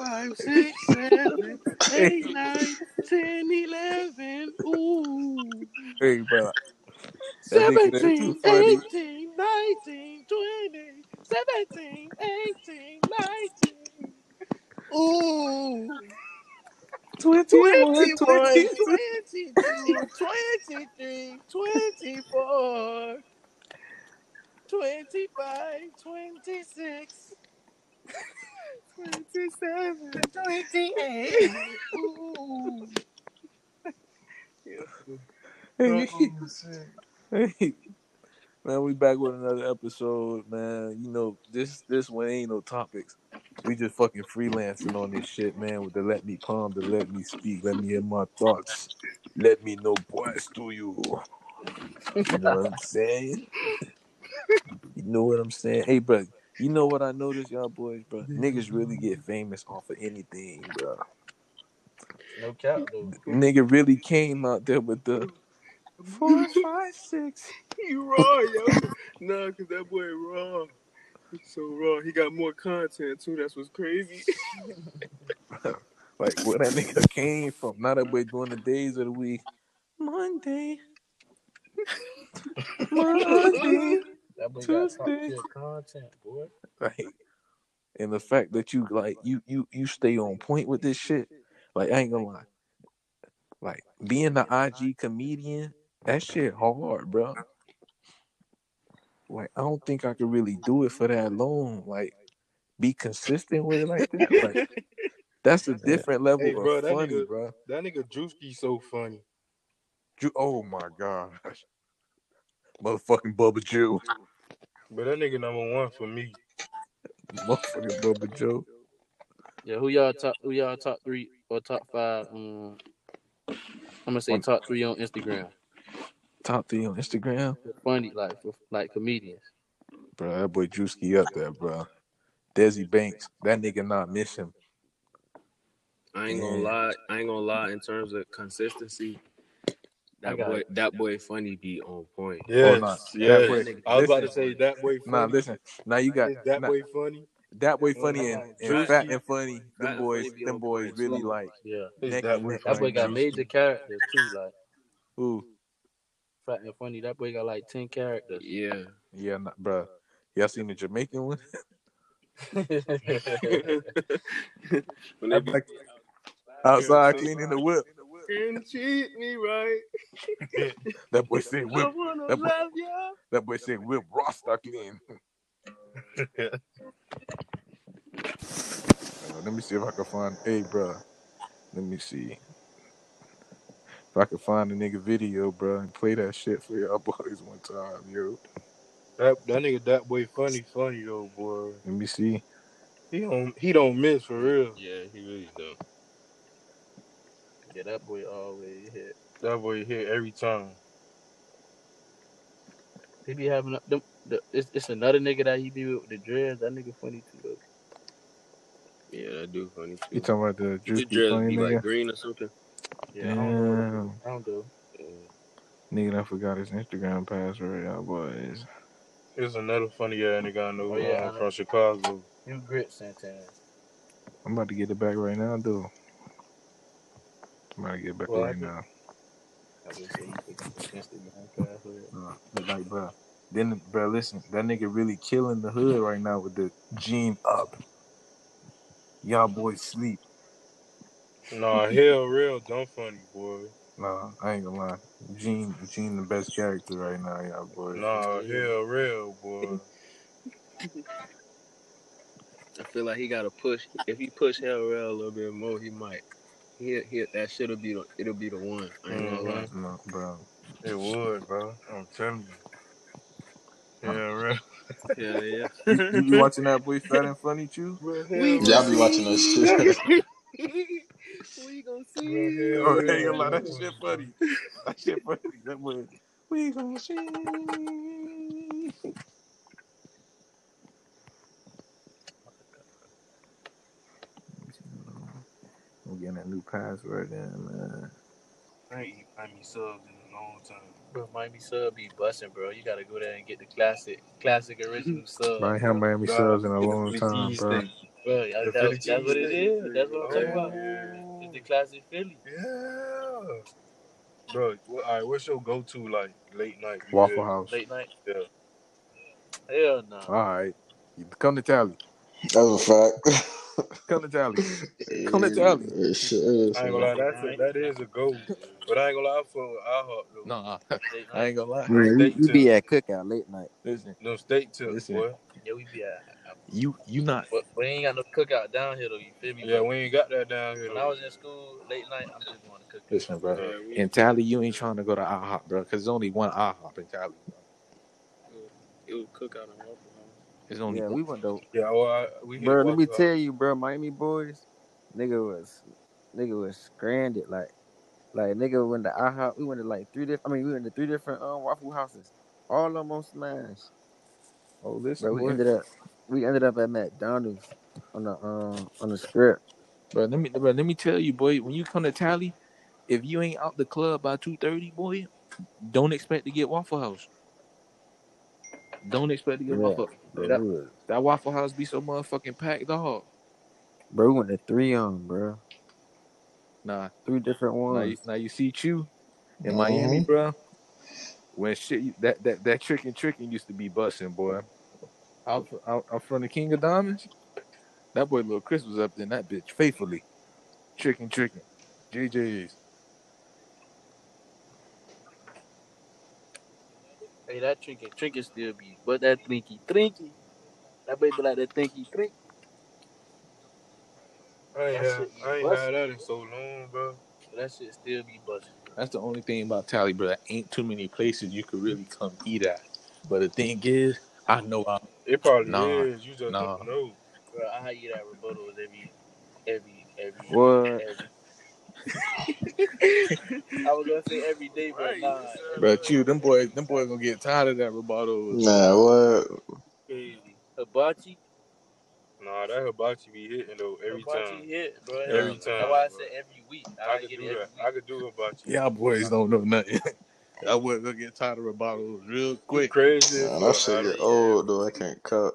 five, six, seven, eight, nine, ten, eleven. Ooh. Hey, bro. That nigga there 17, too funny. 18, 19, 20, 17, 18, 19. Ooh. 21, 21, 22. 22, 23, 24, 25, 26, 27, 28. Ooh. Oh, hey, man, we back with another episode, man. You know, this this one ain't no topics. We just fucking freelancing on this shit, man. With the let me calm, the let me speak, let me hear my thoughts, let me know boys to you. You know what I'm saying? You know what I'm saying? Hey, bro, you know what I noticed, y'all boys, bro? Niggas really get famous off of anything, bro. No cap though. Nigga really came out there with the four, five, six. You raw, yo. Nah, cause that boy raw. He's so raw. He got more content too. That's what's crazy. Like where that nigga came from. Now that boy doing the days of the week. Monday. Monday. That boy got top tier content, boy. Like and the fact that you like you you you stay on point with this shit. Like I ain't gonna lie. Like being the IG comedian, that shit hard, bro. Like I don't think I could really do it for that long. Like be consistent with it like that. Like that's a different level Hey, of bro, that funny, nigga- bro. That nigga Drewski so funny. Ju- oh my gosh. Motherfucking Bubba Joe. But that nigga number one for me. Motherfucking Bubba Joe. Yeah, who y'all top? Who y'all top three or top five? Um, I'm gonna say One- top three on Instagram. Top three on Instagram. Funny, like for like comedians. Bro, that boy Drewski up there, bro. Desi Banks. That nigga not miss him. I ain't gonna lie. I ain't gonna lie. In terms of consistency, I that boy, that boy, funny be on point. Oh, yes, nah. yes. That boy- I was about to say that boy funny. Nah, listen. Now you got that nah, boy funny? that boy funny and, and fat and funny. Fat Them boys, them boys really like Yeah, Is neck that and boy neck. that boy got major characters too. Like Ooh, fat and funny. That boy got like ten characters. Yeah, yeah, nah, bro. Y'all seen the Jamaican one? when they That be boy outside cleaning the whip. And treat me right. That boy said I whip. wanna That boy, love ya. that boy said whip Rasta clean. Uh, let me see if I can find. Hey, bro. Let me see if I can find a nigga video, bro, and play that shit for y'all boys one time, yo. That that nigga that boy funny funny though, boy. Let me see. He don't he don't miss for real. yeah, he really don't. Yeah, that boy always hit. That boy hit every time. He be having a- them. The, it's, it's another nigga that he be with, with the dreads. That nigga funny too. Though. Yeah, that dude funny You talking about the The Drewski dreads be nigga? like green or something. Yeah, I don't know. Damn. I don't know. Yeah. Nigga, I forgot his Instagram password, y'all boys. There's another funny ass nigga I know Oh, yeah, I know. from Chicago. You grit Santana. I'm about to get it back right now, dude. I'm about to get back What right happened? now. I just say he forgot his Instagram password. Uh, but like, bro. Then, bro, listen, that nigga really killing the hood right now with the gene up. Y'all boys sleep. Nah, hell real dumb funny, boy. Nah, I ain't gonna lie. Gene, Gene, the best character right now, y'all boys. Nah, hell real, boy. I feel like he got to push. If he push Hell Real a little bit more, he might. He he that shit'll be the it'll be the one. I ain't gonna mm-hmm. lie. No, bro. It would, bro. I'm telling you. Hell real. Yeah, yeah. You, you be watching that boy Fat and Funny too? We Yeah, I be watching that shit. we gonna see. hell Oh, real, I ain't gonna that shit funny. That shit funny. That boy. We gonna see. Getting a new password in, man. I ain't eat Miami subs in a long time. Bro, Miami sub be busting, bro. You gotta go there and get the classic, classic original sub. I ain't had Miami Nah, subs in a long time, bro. Bro, yeah, that's, that's what it is. cheesesteak. That's what I'm talking about. Oh. It's the classic Philly. Yeah. Bro, what, all right, what's your go-to like late night? you Waffle feel? House. Late night. Yeah. Hell no. All right. You Come to Tally. That's a fact. Come to Tally. Come to Tally. It sure is. I ain't gonna lie, that's a, that is a go. But I ain't gonna lie, for IHOP though. Nah, I ain't gonna lie. Yeah, you, Steak you be at cookout late night. Listen, No steak tips, Listen. boy. Yeah, we be at. you you not But we ain't got no cookout down here though. You feel me? Yeah, But we ain't got that down here when I was in school, late night, I'm just going to cook. listen, bro. Yeah, we- In Tally, you ain't trying to go to IHOP, bro, because there's only one IHOP in Tally. Bro. It would cook out in Waffle House. There's only Yeah, we went to Yeah, well, I, we bro. Let me Waffle tell you, bro. Miami boys, nigga was nigga was stranded. Like like nigga went to IHOP. We went to like three different. I mean, we went to three different um waffle houses. All of them on smash. Oh, listen, Bro, we boy. ended up we ended up at McDonald's on the um on the strip. Bro, let me, bro, let me tell you, boy. When you come to Tally, if you ain't out the club by two thirty, boy, don't expect to get Waffle House. Don't expect to get Yeah. Waffle. Bro, That, that Waffle House be so motherfucking packed, dog. bro, we went to three um, bro. Nah, Three different now you, ones. now you see Chew in Mhm. Miami, bro. When shit that that that chicken chicken used to be busting, boy. Out, out out from the King of Diamonds, that boy Little Chris was up in that bitch faithfully. Chicken chicken, JJ's. Hey, that trinket, trinket still be, but that trinky, trinky. That baby like that trinky, trink. I ain't, That had, shit be I ain't busting. had that in so long, bro. That shit still be busting. That's the only thing about Tally, bro. There ain't too many places you could really come eat at. But the thing is, I know I'm It probably Nah, is. You just nah. don't know. Bro, I eat at Roboto's every, every, every, What? every. I was gonna say every day, but Right, nah, you Bro, that. Chew, them boys, them boys gonna get tired of that Roboto. Nah, what? crazy. Hibachi, Nah, that hibachi be hitting though every hibachi time. hit, bro. Every That's time, why I said every week. I I, could get do it every that. week. I could do hibachi. Y'all boys don't know nothing. Y'all boys gonna get tired of Robotos real You quick. crazy as Nah, fuck. that shit get old though. I can't cut.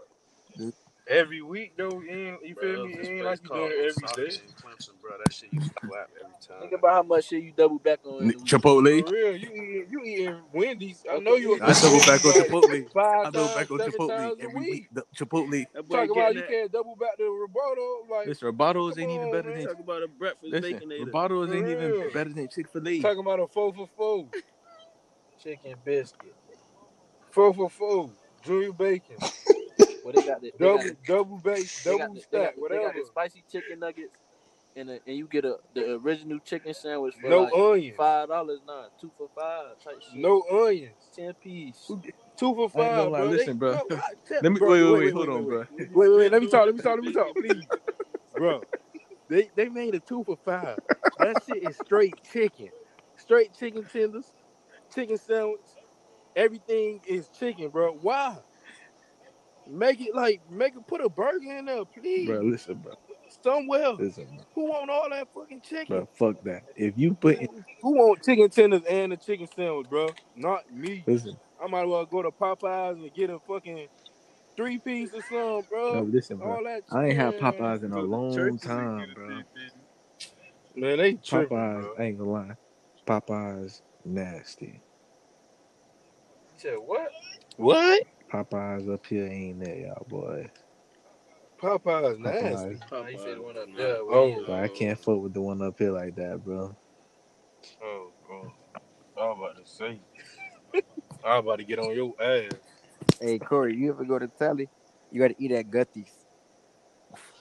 Every week though, you, ain't, you feel Bro, me? It ain't like you doing it every Osaka day. in Clemson, bro. That shit used to clap every Think about how much shit you double back on in N- the week. Chipotle. For real, you eating, you eating Wendy's. I know you yeah. a I good double back on Wendy's like Chipotle. I double back on Chipotle every week. week. The Chipotle. That Talk about getting you that. can't double back the Roboto. Like, Listen, Robotos come ain't even better man. than. Talk about a breakfast Listen, baconator. Robotos ain't even better than Chick Fil A. Talking about a four for four. Chicken biscuit. Four for four. Junior bacon. Well, they got the they Double got the double base, they got double the, they stack, got the, they whatever. got the spicy chicken nuggets, and a, and you get a the original chicken sandwich for No like onions. five dollars now, two for five type shit. No onions. ten piece. Two for I five, gonna bro. Listen, bro. bro, tell, Let me bro, wait, wait, wait, wait. wait, Hold wait, on, wait, bro. wait, wait, wait. Let me talk. Let me talk. Let me talk, please, bro. They they made a two for five. That shit is straight chicken, straight chicken tenders, chicken sandwich. Everything is chicken, bro. Why? Make it like make it put a burger in there, please. Bro, listen, bro. Somewhere. Listen, bro. Who want all that fucking chicken? Bro, fuck that. If you put in, Who want chicken tenders and a chicken sandwich, bro? Not me. listen, I might as well go to Popeyes and get a fucking three piece or something, bro, bro. listen, bro. All that I ain't had. Popeyes in a long time, bro. Man, they tripping, Popeyes, bro. I ain't gonna lie. Popeyes nasty. You said what? What? Popeyes up here ain't there, y'all boy. Popeyes nasty. Popeyes. Oh, he said one up there. Oh. Bro, I can't fuck with the one up here like that, bro. Oh, bro. I was about to say. I was about to get on your ass. Hey Corey, you ever go to Tally? You gotta eat at Guthrie's.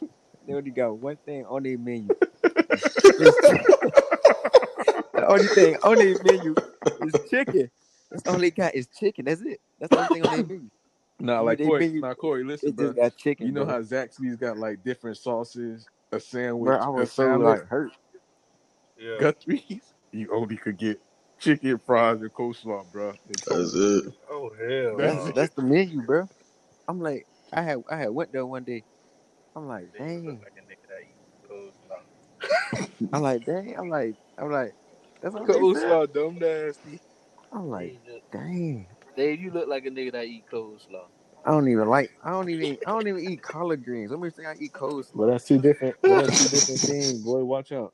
they only got one thing on their menu. the only thing on their menu is chicken. That's all they got is chicken. That's it. That's the only thing on their menu. Nah, You like they Corey, menu- nah, Corey, listen, bro. got chicken. You know bro. how Zaxby's got like different sauces, a sandwich, bro, I a was so salad. like hurt. Yeah. Guthrie's, you only could get chicken, fries, and coleslaw, bro. That's it. Oh, hell. That's That's that's the menu, bro. I'm like, I had I had went there one day. I'm like, dang. like a nigga that eat coleslaw. I'm like, dang. I'm like, I'm like, that's what. Coleslaw, dumb nasty. I'm like, dang. Dave, you look like a nigga that eat coleslaw. I don't even like. I don't even. I don't even eat collard greens. Let me say I eat But coleslaw. that's two different. But that's two different things, boy. Watch out.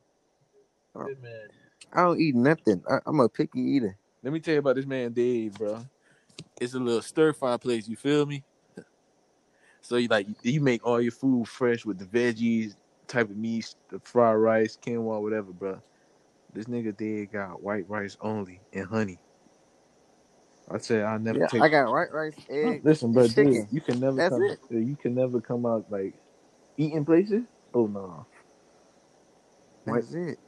Uh, this man. I don't eat nothing. I, I'm a picky eater. Let me tell you about this man Dave, bro. It's a little stir fry place. You feel me? So you like you make all your food fresh with the veggies, type of meats, the fried rice, quinoa, whatever, bro. This nigga Dave got white rice only and honey. I said I never Yeah, take. I got white rice, egg, Listen, bro, and Dave, chicken. you can never That's come. it. Uh, you can never come out like eating places. Oh no, White- That's it.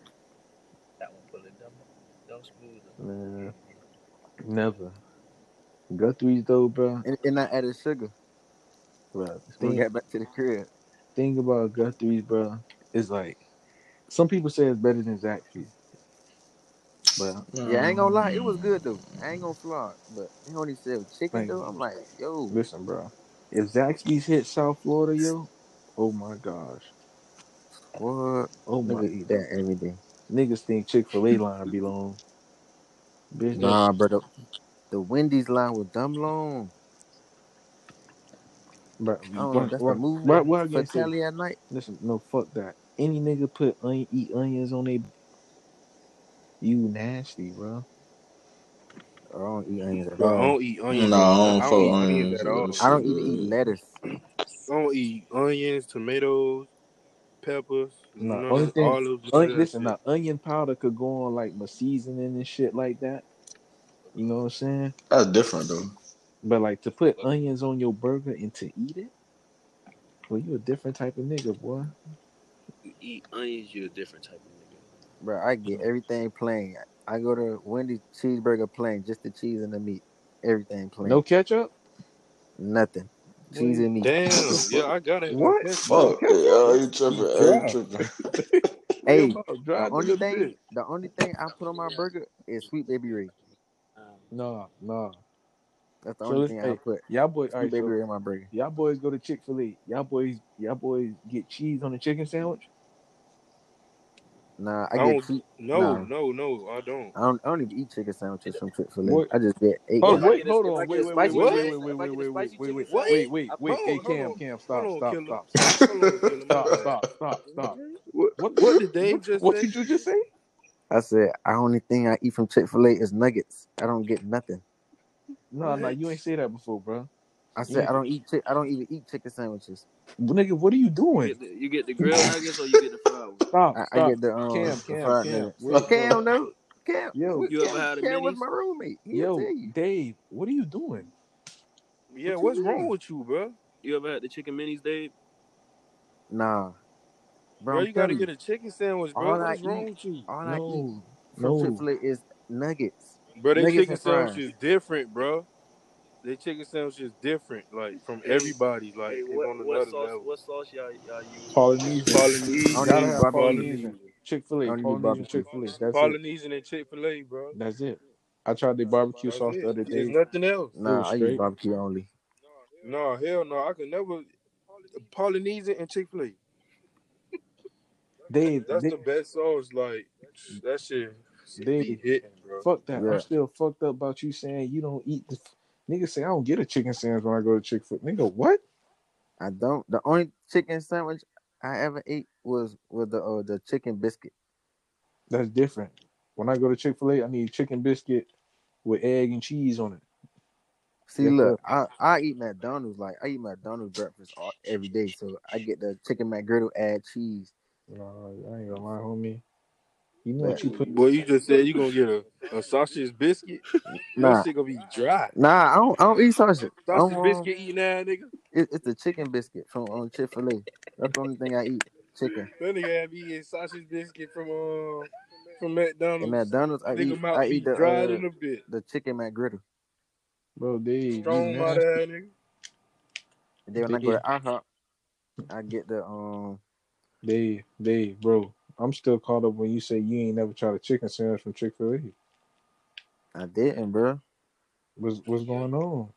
That one pull it dumb, dumb smooth. man, never. Guthrie's though, bro. And, and I added sugar. Bro, When we thing, got back to the crib. thing about Guthrie's, bro, is like some people say it's better than Zaxby's, but Yeah, I ain't gonna lie, it was mm. good though. I ain't gonna flaw, but they only sell chicken though. I'm like, yo, listen, bro, if Zaxby's hit South Florida, yo, oh my gosh, what? oh my, Nigga eat that every day. niggas think Chick Fil A line be long. Bitch, that Nah, bro, the, the Wendy's line was dumb long. Bro, I don't know what, that's what, the what, what I for gonna say? At night. Listen, no, fuck that. Any nigga put onion, eat onions on they, you nasty, bro. I don't eat onions at Bro, I all. don't eat onions. Nah, I don't I don't eat onions. onions at all. I don't even eat lettuce. I don't eat onions, tomatoes, peppers, Nah, none only thing, all of on, listen, shit. now onion powder could go on like my seasoning and shit like that. You know what I'm saying? That's different though. But like to put onions on your burger and to eat it, well, you a different type of nigga, boy. You eat onions, you a different type of nigga. Bro, I get everything plain. I go to Wendy's cheeseburger plain, just the cheese and the meat. Everything plain. No ketchup. Nothing. Cheese and meat. Damn, yeah, I got it. What? Fuck. ketchup? Yeah, you tripping? You Hey, dry. tripping? Hey, Your mouth dry the only thing, bit. the only thing I put on my burger is Sweet Baby Ray. No, Nah, nah. That's the So only listen, thing I put. y'all boys, Sweet right, Baby so Ray on my burger. y'all boys go to Chick Fil A. Y'all boys, y'all boys get cheese on the chicken sandwich. Nah, I I get don't. cheap. No, Nah. no, no, I don't. I don't. I don't even eat chicken sandwiches from Chick Fil A. What? I just get eight. Oh If I wait, get a- hold if I on, get wait, a wait, wait, spicy wait, chicken- wait, if wait, I wait, get a wait, wait, spicy wait, chicken wait, sandwich, wait, wait, I wait. Hold Hey, on, Cam, hold Cam, Hold stop, on, stop, killer. stop, Hold on, killer. stop, My stop, bad. stop, stop. What, What? what did Dave What, just what say? did you just say? I said, I only thing I eat from Chick Fil A is nuggets. I don't get nothing. No, no, you ain't say that before, bro. I said ain't- I don't eat. Chick I don't even eat chicken sandwiches. Nigga, what are you You doing? get the, you get the grilled nuggets or you get the fried ones? Stop, I, I get the um Cam, the Cam, fried Cam. nuggets. Cam, no, Cam. Yo, You ever had a Cam was minis? my roommate. He'll yo. Dave, what are you doing? Yeah, What you what's wrong with you, bro? You ever had the chicken minis, Dave? Nah, bro. Bro, you gotta get a chicken sandwich, bro. all I What's wrong eat, with you? all I eat No, from Chick-fil-A is nuggets. Bro, they Nuggets chicken sandwich is different, bro. They chicken sandwich is different, like from everybody. Like Hey, what on what another sauce? level. What sauce y'all y'all use? Polynesian. I Polynesian, don't even eat have barbecue. Polynesian. Chick Fil I A, don't even eat Polynesian. Chick Fil A. That's it. Polynesian and Chick Fil A, bro. That's it. I tried the barbecue That's sauce the it. other There's nothing else. Nah, I use straight. barbecue only. No, hell no. I could never. Polynesian and Chick Fil A. Dave, That's Dave, the best sauce. Like that shit, shit be hitting, bro. fuck that. Yeah. I'm still fucked up about you saying you don't eat the. Nigga say I don't get a chicken sandwich when I go to Chick Fil A. Nigga, what? I don't. The only chicken sandwich I ever ate was with the uh, the chicken biscuit. That's different. When I go to Chick Fil A, I need chicken biscuit with egg and cheese on it. See, look. I I eat McDonald's like I eat McDonald's breakfast all, every day, so I get the chicken McGriddle, add cheese. No, I ain't gonna lie, homie. You know what you put? Boy, you just said you gonna get a, a sausage biscuit. Your nah, shit gonna be dry. nah, I don't I don't eat sausage. Sausage um, biscuit eating that nigga. it, it's the chicken biscuit from um, Chick Fil A. That's the only thing I eat. Chicken. That nigga have eating sausage biscuit from uh from In McDonald's. McDonald's, I Nigga eat mouth I eat the dried uh, in a bit. the chicken McGriddle. Bro, Dave, you Strong by nasty. that nigga. And then when I go Dave, to IHOP, I get the um Dave, Dave, bro. I'm still caught up when you say you ain't never tried a chicken sandwich from Chick Fil A. I didn't, bro, What's what's going on?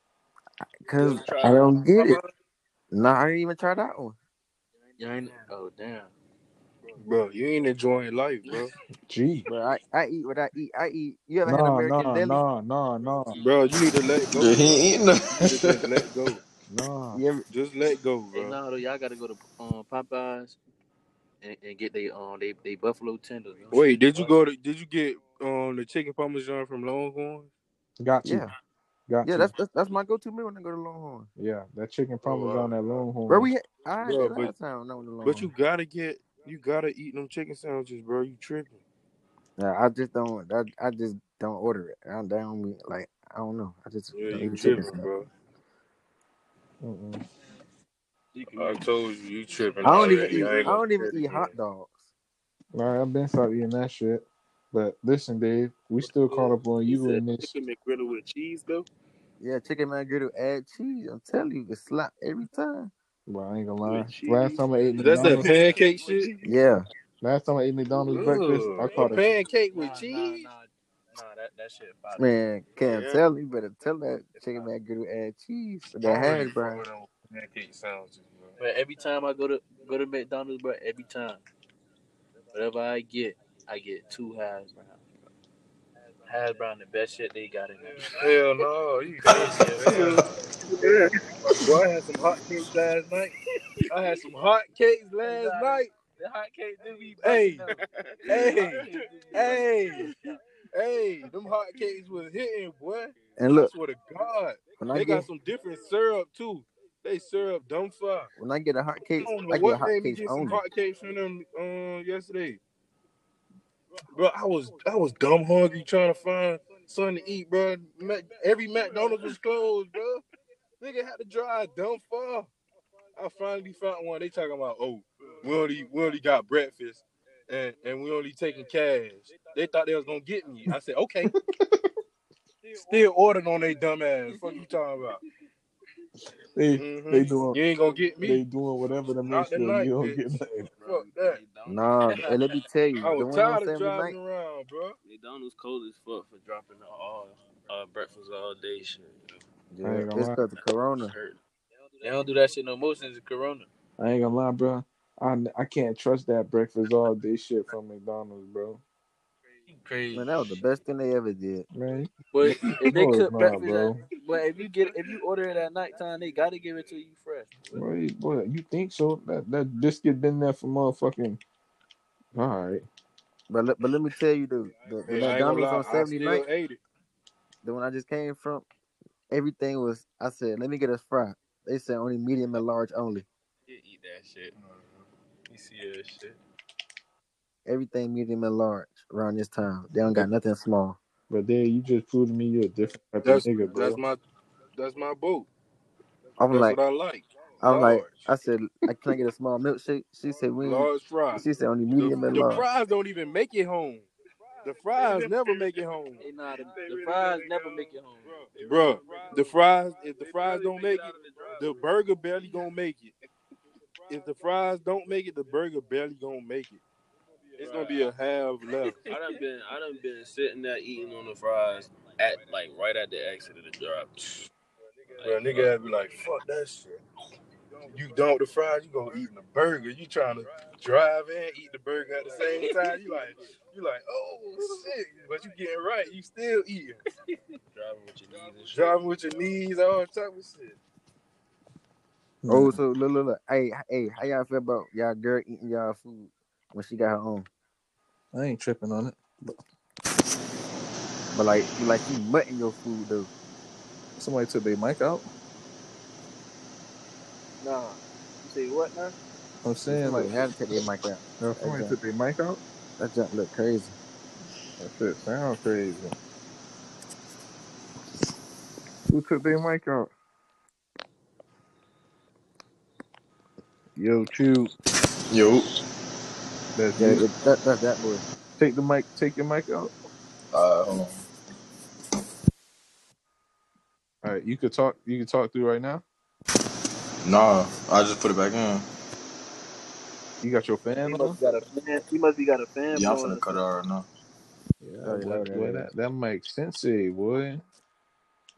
Cause I don't get it. Popeye? Nah, I didn't even try that one. you ain't. Oh damn. Bro, you ain't enjoying life, bro. Gee. But I, I eat what I eat. I eat. You ever had Nah, American nah, Deli? nah, nah, nah. Bro, you need to let go, bro. he ain't eating You just let go. Nah. You ever, Just let go, Hey, bro. no, though, y'all gotta go to um, Popeyes and, and get they um they, they buffalo tenders. Them Wait, did you go to? Did you get um the chicken parmesan from Longhorn? Got to. yeah, Got yeah. to. That's, that's that's my go-to meal when I go to Longhorn. yeah, that chicken Oh, parmesan wow. at Longhorn. Where we had, I had Bro, that but time when I went Longhorn. but you gotta get you gotta eat them chicken sandwiches, bro. You tripping? Nah, I just don't. I, I just don't order it. I don't like I don't know. I just Yeah, don't you eat the chicken tripping, bro. Mm-mm. I told you, you tripping I don't even eat. I I don't even eat hot dogs. All right, I've been start eating that shit. But listen, Dave, we still caught up on He you said in this. chicken McGriddle with cheese though. Yeah, chicken McGriddle add cheese. I'm telling you, it's slap every time. Well, I ain't gonna lie. Last time I ate That's that pancake shit. Yeah, last time I ate McDonald's breakfast, I Ugh, a caught a pancake Nah, with nah, cheese. nah, nah. That that shit man, can't Yeah. tell you. Better tell that chicken McGriddle add cheese. That Already hash brown. Fucking on pancake sandwiches, bro. But every time I go to go to McDonald's, bro, every time, whatever I get, I get two hash browns. bro. Hash brown, the best shit they got in there. Hell no, you Crazy as hell. hell. Boy, I had some hot cakes last night. I had some hot cakes last night. The hot cake do be Hey, busting hey, hey, hey, them hot cakes was hitting, boy. And I look, swear to God. when I They get got some different syrup too. They syrup dumb fire. when I get a hot I cakes, don't I get what hot me get some only. hot cakes from them um yesterday. Bro, I was I was dumb hungry trying to find something to eat, bro. Mac, every McDonald's was closed, bro. Nigga had to drive dumb far. I finally found one. They talking about, oh, we only we only got breakfast and, and we only taking cash. They thought they was gonna get me. I said, okay. Still ordered on they dumb ass. What you talking about? They Mhm. they doing You ain't gonna get me. they doing whatever to make sure tonight, you don't bitch. get nothing. Fuck that. Nah, and let me tell you, I the was one on tired of driving night, around, bro. McDonald's cold as fuck for dropping the all uh, breakfast all day shit. yeah, I ain't gonna it's because of Corona. Hurt. They don't do that shit no more since the corona. I ain't gonna lie, bro. I I can't trust that breakfast all day shit from McDonald's, bro. Crazy. Man, that was the best thing they ever did. Man, But if they cook not, breakfast, at, but if you get if you order it at nighttime, they gotta give it to you fresh. Boy, boy, you think so? That that biscuit been there for motherfucking. All right. But let- but let me tell you, the the, the Hey, I McDonald's on I 70 ate it. the one I just came from, everything was. I said, let me get a fry. They said only medium and large only. You eat that shit. You see that shit. Everything medium and large around this time. They don't got nothing small. But there, you just proved to me you're a different type of That's nigga, bro. that's my that's my boat. I'm That's like, what I like. I'm like, I said, I can't get a small milkshake? She said, we. ain't- Large fries. She said only The, medium and the large. The fries don't even make it home. The fries never make it home. Hey, nah, the, the fries never make it home. Bruh, the fries, if the fries don't make it, the burger barely gonna make it. If the fries don't make it, the burger barely gonna make it. It's gonna be a half left. I done been I done been sitting there eating on the fries at like right at the exit of the drop. Bro, nigga uh, had to be like, fuck that shit. You done with the fries, you gonna eat the burger. You trying to drive and eat the burger at the same time. You like, you like, oh shit, but you getting right. You still eating. driving with your knees and shit. Driving with your knees, all type of shit. Oh, so look, look, look. Hey, hey, how y'all feel about y'all girl eating y'all food when she got her own? I ain't tripping on it. But like, but like you mutting your food though. Somebody took their mic out. Nah. You say what now? I'm saying Somebody like, had to take their mic out. no, somebody Okay. took their mic out. That junk look crazy. That shit sound crazy. Who took their mic out? Yo, Chew. Yo. That's Yeah, it, that, that's that boy. Take the mic. Take your mic out. Uh, hold on. All right, you could talk. You could talk through right now. Nah, I just put it back in. You got your fan He on. must be got a fan. He must be got a fan Yeah, I'm blowing. finna cut it out right now. Yeah, Oh, boy, yeah, boy, yeah. that that mic sensei, boy.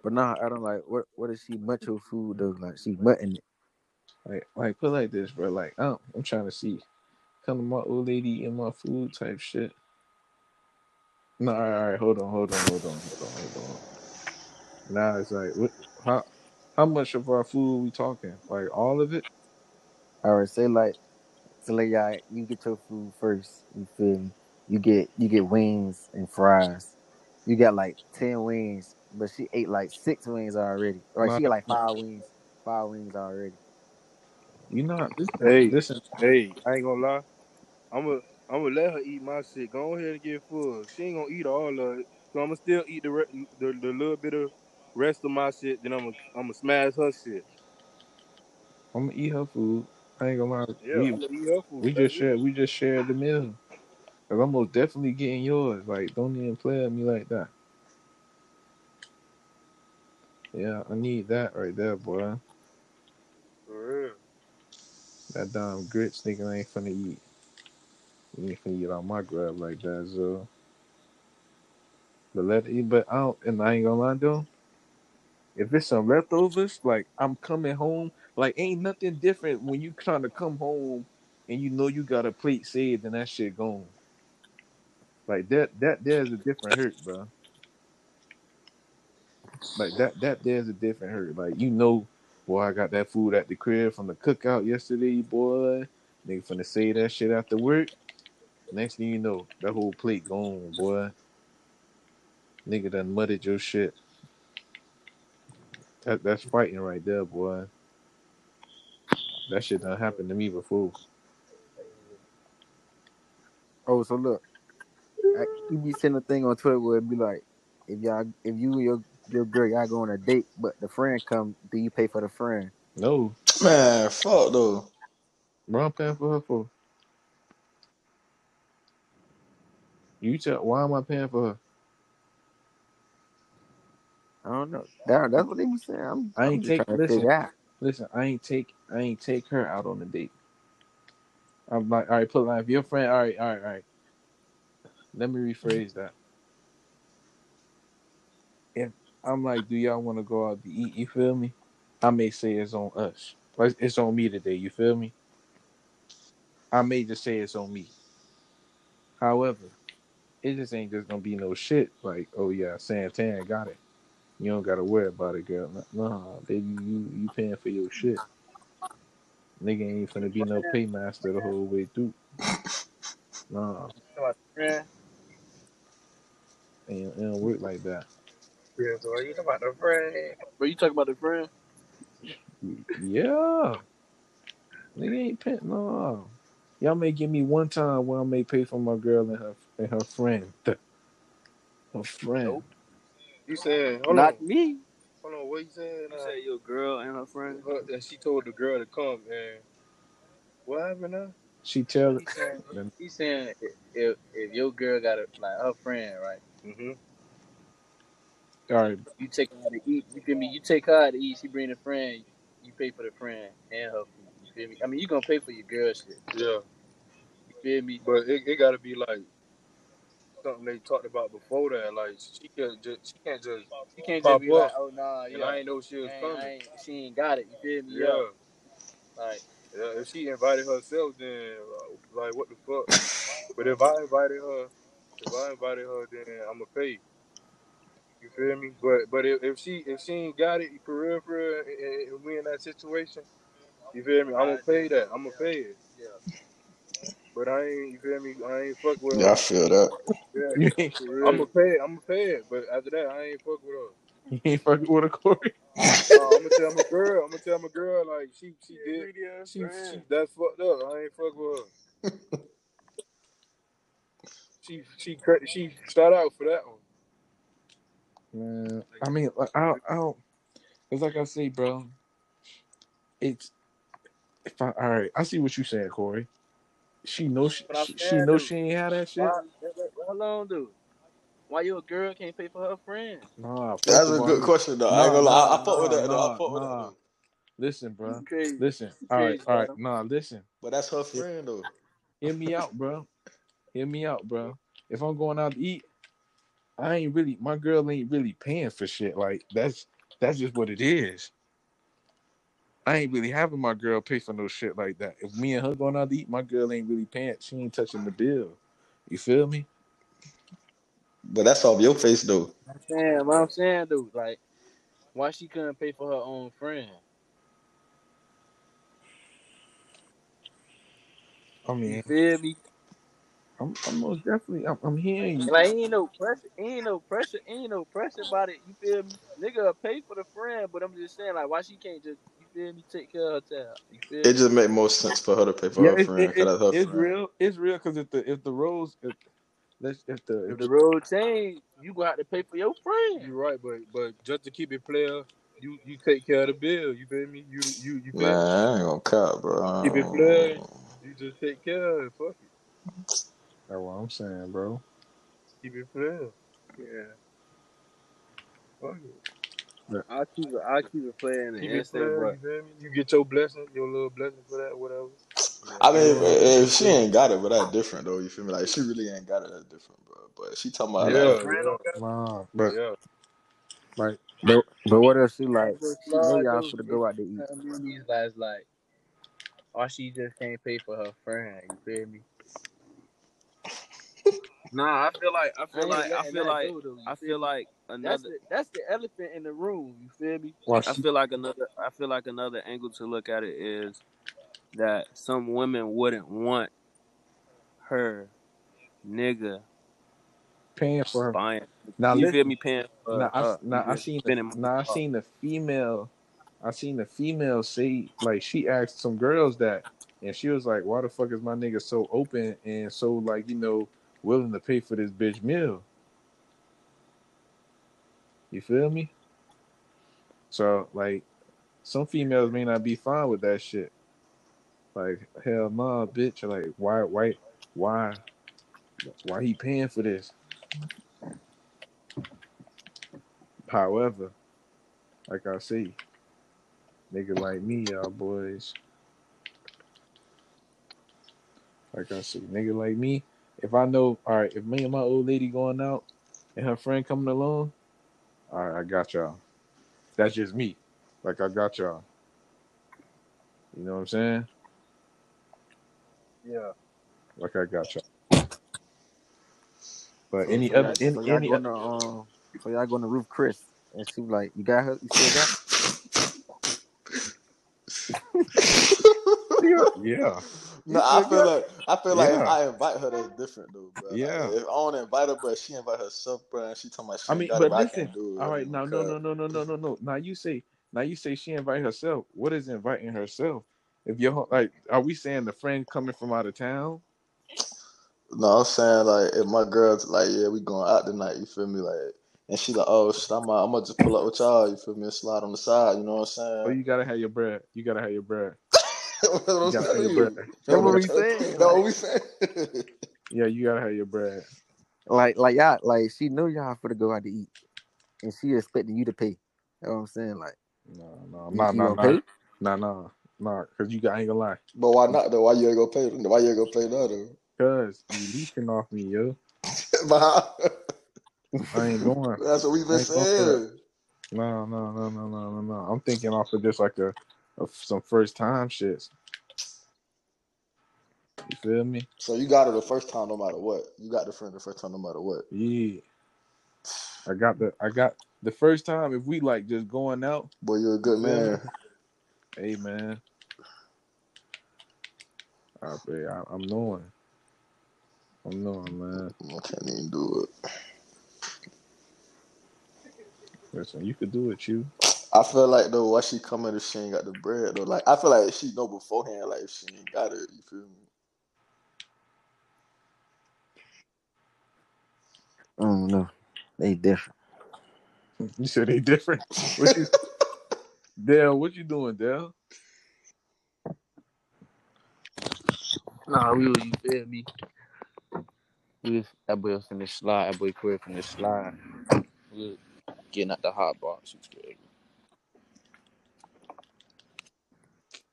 But nah, I don't like what what is she mutt your food though? Like she mutting it. Like, like put like this, bro. Like, I'm, I'm trying to see, come to my old lady eating my food type shit. No, all right, all right, hold on, hold on, hold on, hold on, hold on. Now it's like, what? How? How much of our food we talking? Like all of it? All right, say like, so like y'all, you get your food first. You feel me? You get you get wings and fries. You got like ten wings, but she ate like six wings already. Or she got like five wings, five wings already. You not Hey, listen. hey, I ain't gonna lie. I'm gonna I'm gonna let her eat my shit. Go ahead and get full. She ain't gonna eat all of it. So I'm gonna still eat the, re- the the little bit of rest of my shit. Then I'm gonna I'm gonna smash her shit. I'm gonna eat her food. I ain't gonna lie. Yeah, we I'm gonna eat her food. we just shared we just shared the meal. Cause I'm most definitely getting yours. Like don't even play at me like that. Yeah, I need that right there, boy. For real. That damn grits nigga ain't finna eat. You can get on my grub like that, so. But let it, but I don't, and I ain't gonna lie though. If it's some leftovers, like I'm coming home, like ain't nothing different when you trying to come home and you know you got a plate saved and that shit gone. Like that, that there's a different hurt, bro. Like that, that there's a different hurt. Like you know, boy, I got that food at the crib from the cookout yesterday, boy. Nigga finna say that shit after work. Next thing you know, that whole plate gone, boy. Nigga done mudded your shit. That, that's fighting right there, boy. That shit done happened to me before. Oh, so look, I, you be sending a thing on Twitter where it be like, if y'all, if you and your your girl y'all go on a date, but the friend come, do you pay for the friend? No, Man, fuck though. bro, I'm paying for her for. You tell why am I paying for her? I don't know. That, that's what they be saying. I'm, I I'm ain't take listen, listen. I ain't take I ain't take her out on a date. I'm like, all right, put like if your friend, all right, all right, all right. Let me rephrase that. If I'm like, do y'all want to go out to eat? You feel me? I may say it's on us. Like it's on me today. You feel me? I may just say it's on me. However, it just ain't just gonna be no shit like, oh yeah, Santan got it. You don't gotta worry about it, girl. Nah, baby, you you paying for your shit. Nigga ain't finna be no paymaster the whole way through. Nah, friend. ain't, it don't work like that. Yeah, so you talking about the friend? Bro, you talking about the friend? Yeah, nigga ain't paying. No, y'all may give me one time where I may pay for my girl and her and her friend. Her friend. Nope. You said hold Not on, me. hold on. What you said? You Uh, said your girl and her friend. her, that she told the girl to come and what happened now? She tell He saying, he saying if if your girl got a like her friend, right? Mm-hmm. all right, You take her out to eat. You feel me? You take her out to eat. She bring a friend. You pay for the friend and her food. You feel me? I mean, you gonna pay for your girl shit. Yeah, You feel me? but it, it got to be like something they talked about before that. Like she can't just she can't just You can't just be like, up oh nah, and I ain't know she was ain't, coming. Ain't, she ain't got it. You feel me? Yeah. Yeah. Like Yeah, if she invited herself, then uh, like what the fuck? But if I invited her, if I invited her, then I'ma pay. You feel me? But but if, if she if she ain't got it for real for real, and, and we in that situation, you feel me? I'ma pay that. I'ma pay it. yeah. But I ain't you feel me? I ain't fuck with Yeah, I feel that. Yeah, you ain't, For real. I'ma pay it. I'ma pay it. But after that, I ain't fuck with her. you ain't fucking with a Corey. No, I'm gonna tell my girl. I'm gonna tell my girl like she she did. She she that's fucked up. I ain't fuck with her. She she cra- she shout out for that one. Man, I mean, like, I don't, I don't. It's like I say, bro. It's if I all right. I see what you saying, Corey. She knows she, But she, she knows she ain't had that shit. why? How long, dude? Why your girl can't pay for her friend? Nah, That's a all, good question though. I ain't gonna lie. I, nah, I fuck with nah, that though. I nah, fuck with that Listen, bro. You crazy. Listen. You All right, crazy, all right. Adam. Nah, listen. But that's her friend though. Hear me out, bro. Hear me out, bro. If I'm going out to eat, I ain't really. My girl ain't really paying for shit. Like that's that's just what it is. I ain't really having my girl pay for no shit like that. If me and her going out to eat, my girl ain't really paying. She ain't touching the bill. You feel me? But that's off your face though. I'm saying, what I'm saying, dude, like why she couldn't pay for her own friend? I You mean, feel me? I'm, I'm most definitely, I'm, I'm hearing you. Like ain't no pressure, ain't no pressure, ain't no pressure about it. You feel me? Nigga pay for the friend, but I'm just saying like why she can't just you feel me take care of her child. It just make more sense for her to pay for Yeah, her it, friend it, because it, her it's friend. real. It's real because if the if the roles if let's if the If if the the road change, you gonna have to pay for your friend. You're right, but but just to keep it player, you you take care of the bill. You feel me? You you you feel me? I ain't gonna cap, bro. Keep it player. You just take care of it. Fuck it. that's what I'm saying, bro. Keep it player. Yeah. Fuck it. I keep it. I keep it playing the Keep it instant, player. but You feel me? You get your blessing, your little blessing for that, whatever. I mean, if, if eh, she ain't got it, but that's different though. You feel me? Like she really ain't got it. That's different, bro. But she talking about Yeah, like, friend yeah, Nah, but yeah. like But but what if she like but she know slide y'all though. for to It's go out to eat? something in like why she just can't pay for her friend. You feel me? Nah. I feel like I I feel ain't like I feel like go though. I feel feel me? like That's another. the that's the elephant in the room. You feel me? why I she feel like another. I feel like another angle to look at it is that some women wouldn't want her nigga paying for her. buying. Now You feel me? Paying for now I her. now You I just seen the now I for seen the female. I seen the female say like she asked some girls that, and she was like, "Why the fuck is my nigga so open and so like you know willing to pay for this bitch meal?" You feel me? So like, some females may not be fine with that shit. Like hell nah, bitch. Like why why why why he paying for this? However, like I say, nigga like me, y'all boys. Like I say, nigga like me. If I know, all right, if me and my old lady going out and her friend coming along, all right, I got y'all. That's just me. Like I got y'all. You know what I'm saying? Yeah. Like I got y'all. But So- any other any so y'all any going to um so y'all going to roof Chris and she like, You got her? You still got her? yeah No, I feel got- like I feel like if I invite her, that's different though, bro. Like, Yeah. if I don't invite her, but she invite herself, bro, and she talking about she I mean, got but it, but I listen. can't do it. All I right, ain't now no no no no no no no. Now you say now you say she invite herself. What is inviting herself? If you're like, are we saying the friend coming from out of town? No, I'm saying like if my girl's like, yeah, we going out tonight. You feel me? Like, and she like, oh shit, I'm I'm gonna just pull up with y'all. You feel me? And slide on the side. You know what I'm oh, saying? Oh, you gotta have your bread. You gotta have your bread. That's what I'm You telling you. That's what we That's saying. what we saying. Yeah, you gotta have your bread. like, like y'all, like she knew y'all for to go out to eat, and she expecting you to pay. That's what I'm saying. Like, No, no, you, no, you no, gonna no, no, no, no. Cause you got, I ain't gonna lie. But why not though? Why you ain't gonna play? Why you ain't gonna play that though? Cause you leeching off me, yo. But how- I ain't going. That's what we I been ain't going for that. saying. No, no, no, no, no, no, no. I'm thinking off of just like a, of some first time shits. You feel me? So you got her the first time, no matter what. You got the friend the first time, no matter what. Yeah. I got the I got the first time if we like just going out, Boy, you're a good me? man. hey man. I, I, I'm knowing. I'm knowing, man. I can't even do it. Listen, you could do it, you. I feel like though, why she coming if she ain't got the bread though? Like I feel like she know beforehand, like if she ain't got it, you feel me? I don't know. They different. You said they different. What you Dale, what you doing, Dale? Nah, we was, you feel me? We was, that boy was finna slide, that boy Corey finna slide. We was getting out the hot box. You feel me?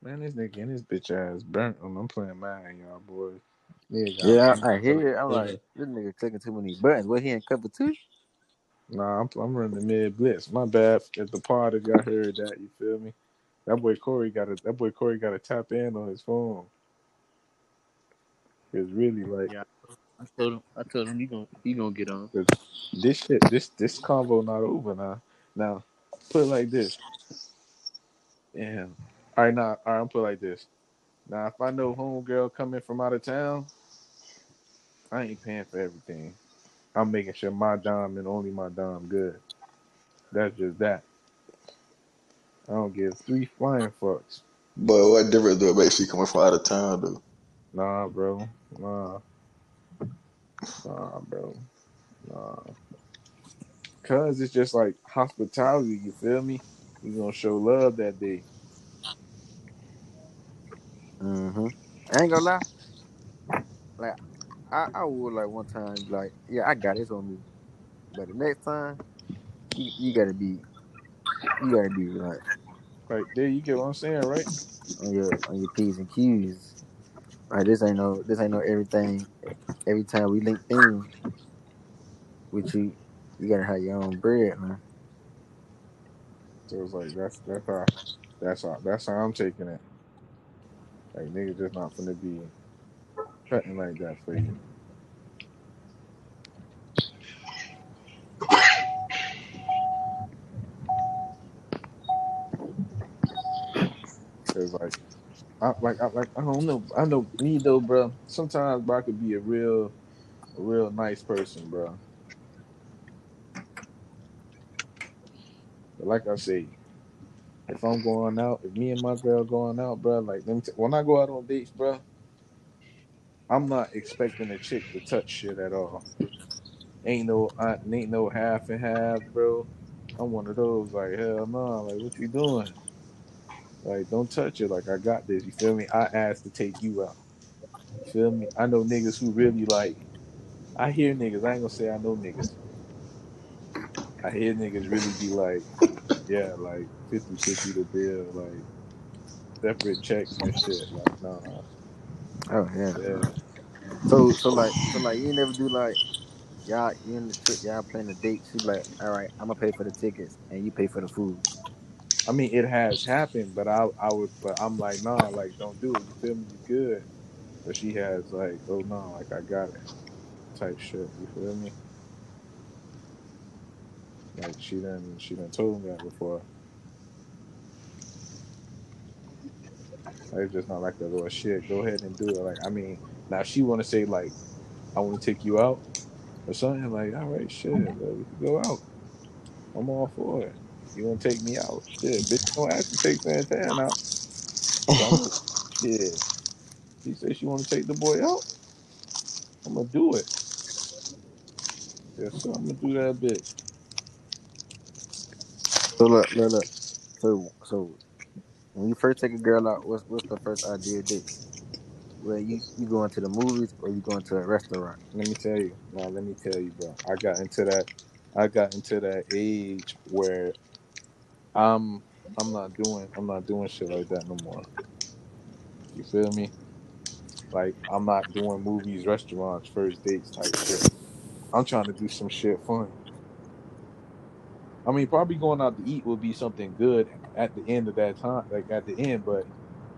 Man, this nigga and his bitch ass burnt on. I'm playing mine, y'all boys. Yeah, Yeah, I, I hear it. I'm like, this nigga taking too many buttons. What he in cover two? Nah, I'm, I'm running the mid blitz. My bad if the pod if y'all heard that. You feel me? That boy Corey got a that boy Corey got a tap in on his phone. It's really like Yeah. I told him, I told him he gonna, he gonna get on. this shit. This this convo not over now. Now put it like this. Damn. All right, now, all right, I'm put it like this. Now, if I know homegirl coming from out of town, I ain't paying for everything. I'm making sure my dime and only my dime good. That's just that. I don't give three flying fucks. But what difference do it make she coming from out of town, though? Nah, bro. Nah. Nah, bro. Nah. Cause it's just like hospitality, you feel me? You gonna show love that day. Mm-hmm. I ain't gonna lie. Like I, I would like one time be like, yeah, I got this on me. But the next time, you, you gotta be you gotta be like Right there you get what I'm saying, right? on your on your P's and Q's. Like this ain't no this ain't no everything every time we link things with you, you gotta have your own bread, man. So it's like that's that's how that's how that's how I'm taking it. Like niggas just not gonna be cutting like that for you. Cause like I like I like I don't know I know me though, bro. Sometimes bro, I could be a real a real nice person, bro. But like I say, if I'm going out, if me and my girl going out, bro, like t- when I go out on dates, bro, I'm not expecting a chick to touch shit at all. Ain't no uh, ain't no half and half, bro. I'm one of those like hell no, like what you doing? Like don't touch it. Like I got this. You feel me? I asked to take you out. You feel me? I know niggas who really like. I hear niggas. I ain't gonna say I know niggas. I hear niggas really be like, yeah, like 50-50 the bill, like separate checks and shit. Like nah, Oh yeah. yeah. So so like so like you never do like y'all you in the trip y'all plan the date. She be like, all right, I'm gonna pay for the tickets and you pay for the food. I mean, it has happened, but I I would, but I'm like, nah, like don't do it. You feel me? You good? But she has like, oh no, like I got it, type shit. You feel me? Like she done she done told me that before. It's just not like a little shit. Go ahead and do it. Like I mean, now she want to say like, I want to take you out or something. Like, all right, shit, bro, we can go out. I'm all for it. You want to take me out? Shit, bitch, don't ask to take Santana out. So shit. She said she want to take the boy out. I'm gonna do it. Yes, sir. I'm gonna do that bitch. So look, look, look. So so when you first take a girl out, what's what's the first idea date? Well, you you going to the movies or you going to a restaurant? Let me tell you. Now, let me tell you, bro. I got into that. I got into that age where I'm. I'm not doing. I'm not doing shit like that no more. You feel me? Like I'm not doing movies, restaurants, first dates type shit. I'm trying to do some shit fun. I mean, probably going out to eat would be something good at the end of that time, like at the end. But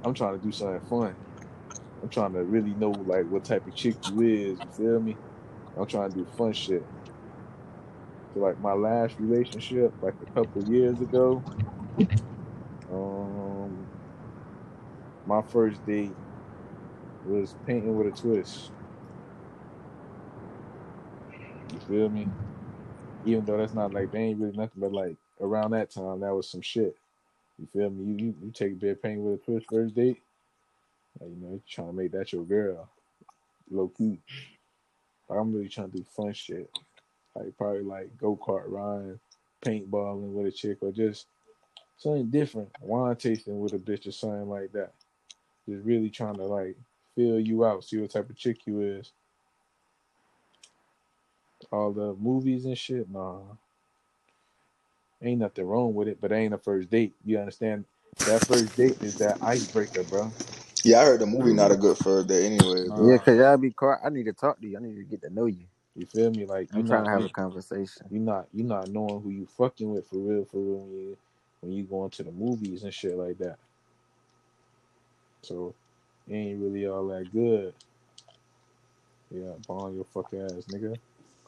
I'm trying to do something fun. I'm trying to really know like what type of chick you is. You feel me? I'm trying to do fun shit. So like my last relationship, like a couple years ago, um, my first date was painting with a twist. You feel me? Even though that's not like they ain't really nothing, but like around that time, that was some shit. You feel me? You you, you take a bit of painting with a twist first date. Like, you know, you trying to make that your girl, low key. Like, I'm really trying to do fun shit. Like probably like go kart riding, paintballing with a chick, or just something different. Wine tasting with a bitch or something like that. Just really trying to like feel you out, see what type of chick you is. All the movies and shit, nah. Ain't nothing wrong with it, but it ain't a first date. You understand? That first date is that icebreaker, bro. Yeah, I heard the movie not a good first date anyway, bro. Yeah, cause y'all be quiet. I need to talk to you. I need to get to know you. You feel me? Like you I'm trying not to have a conversation. You're not you're not knowing who you fucking with for real, for real when you when you going to the movies and shit like that. So it ain't really all that good. Yeah, bomb your fuck ass, nigga.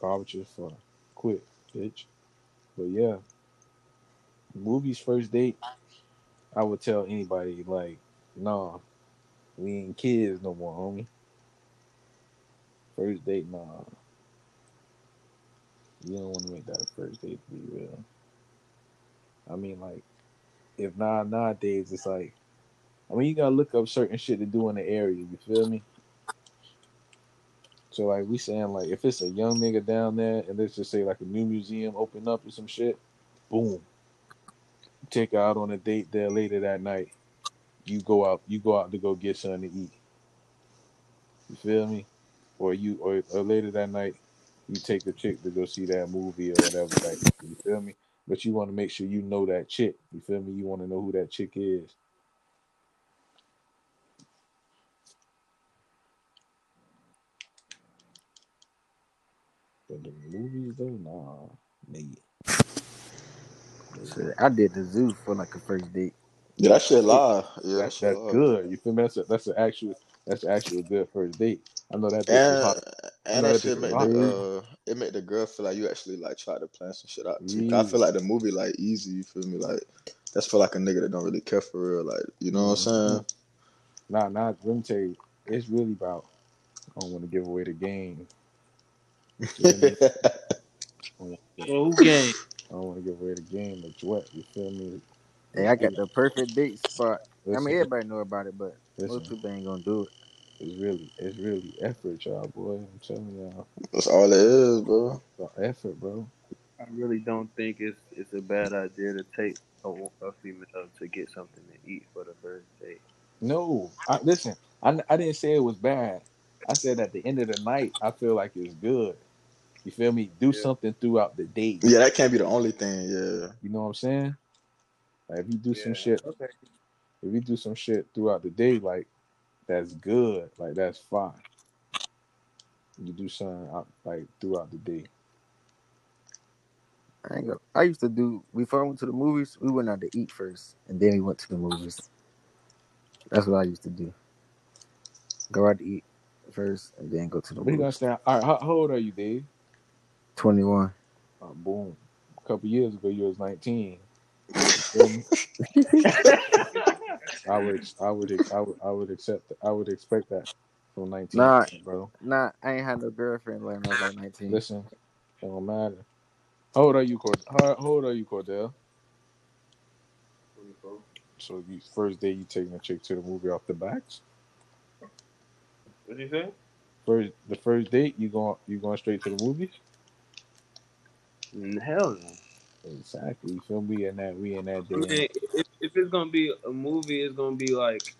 Garbage fuck. Quit, bitch. But yeah. movies first date, I would tell anybody like, nah, we ain't kids no more, homie. First date, nah. You don't want to make that a first date to be real. I mean, like, if not nowadays, it's like, I mean, you gotta look up certain shit to do in the area. You feel me? So like, we saying like, if it's a young nigga down there, and let's just say like a new museum open up or some shit, boom, take her out on a date there later that night. You go out, you go out to go get something to eat. You feel me? Or you, or, or later that night, you take the chick to go see that movie or whatever. Like, you feel me? But you want to make sure you know that chick. You feel me? You want to know who that chick is. The movies though, nah, nigga. Shit, I did the zoo for like a first date. Yeah, that shit live. Yeah, that That's shit that's good. You feel me? That's a, that's an actual that's actually a good first date. I know that bitch And hot. I and know that that shit was make the uh it make the girl feel like you actually like try to plan some shit out too. 'Cause I feel like the movie like easy, you feel me? Like that's for like a nigga that don't really care for real. Like, you know what I'm Mhm. saying? Nah, nah. Let me tell you, it's really about. I don't want to give away the game. You feel me? I don't want to Well, who game? I don't want to give away the game, but what you feel me? Hey, I got the perfect date spot. I mean, everybody know about it, but most people ain't gonna do it. It's really, it's really effort, y'all, boy. I'm telling y'all, That's all it is, bro. it's all effort, bro. I really don't think it's it's a bad idea to take a, a female to get something to eat for the first date. No, I listen. I, I didn't say it was bad. I said at the end of the night, I feel like it's good. You feel me? Do Yeah. something throughout the day. Yeah, that can't be the only thing, yeah. You know what I'm saying? Like if you do some shit, Okay. if you do some shit throughout the day, like that's good. Like that's fine. You do something out, like throughout the day. I ain't gonna, I used to do before I went to the movies. We went out to eat first, and then we went to the movies. That's what I used to do. Go out to eat first, and then go to the But you movies. understand? All right, how, how old are you, Dave? Twenty one. Uh, boom. A couple years ago, you was 19. You feel me? I would, I would, I would, I would accept. I would expect that from 19, Nah, bro. nah, I ain't had no girlfriend when I was like nineteen. Listen, it don't matter. How old are you, Cord? How, how old are you, Cordell? 24. So you first day you taking a chick to the movie off the backs. What do you say? First, the first date you going you going straight to the movies? Mm, Hell no. Exactly. You feel me? In that we in that I day. mean, if, if it's gonna be a movie, it's gonna be like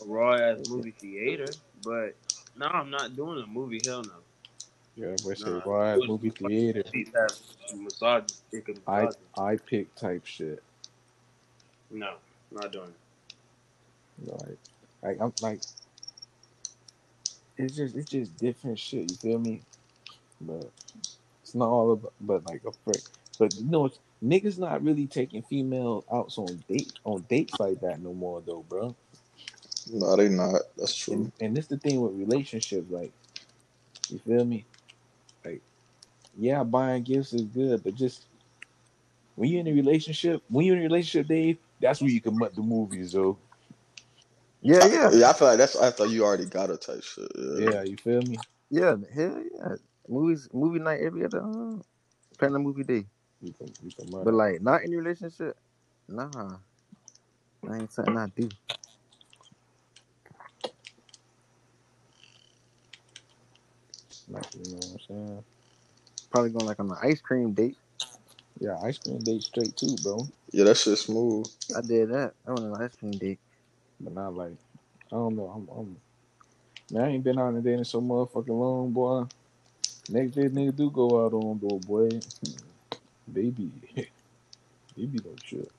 a raw ass movie theater. But no, I'm not doing a movie. Hell no. Yeah, we say Nah. why movie theater. Seats massage. I massage. I pick type shit. No, not doing it. Like, like I'm like, it's just it's just different shit. You feel me? But it's not all about. But like a frick. But you know, niggas not really taking female outs on date on dates like that no more though, bro. No, they not. That's true. And and this the thing with relationships, like, you feel me? Like, yeah, buying gifts is good, but just when you're in a relationship, when you're in a relationship, Dave, that's where you can mutt the movies, though. Yeah, yeah, Yeah, I feel like that's after you already got a type shit. Yeah. Yeah, you feel me? yeah. Hell yeah. Movies, movie night every other, uh, depending on movie day. You can you can But like, not in a relationship. Nah, that ain't something I do. like, you know what I'm saying? Probably going like on an ice cream date. Yeah, ice cream date straight too, bro. Yeah, that shit smooth. I did that. I went on an ice cream date. But not like I don't know. I'm, I'm man, I ain't been out and dating so motherfucking long, boy. Next day nigga do go out on though, boy. Baby. Baby don't shit.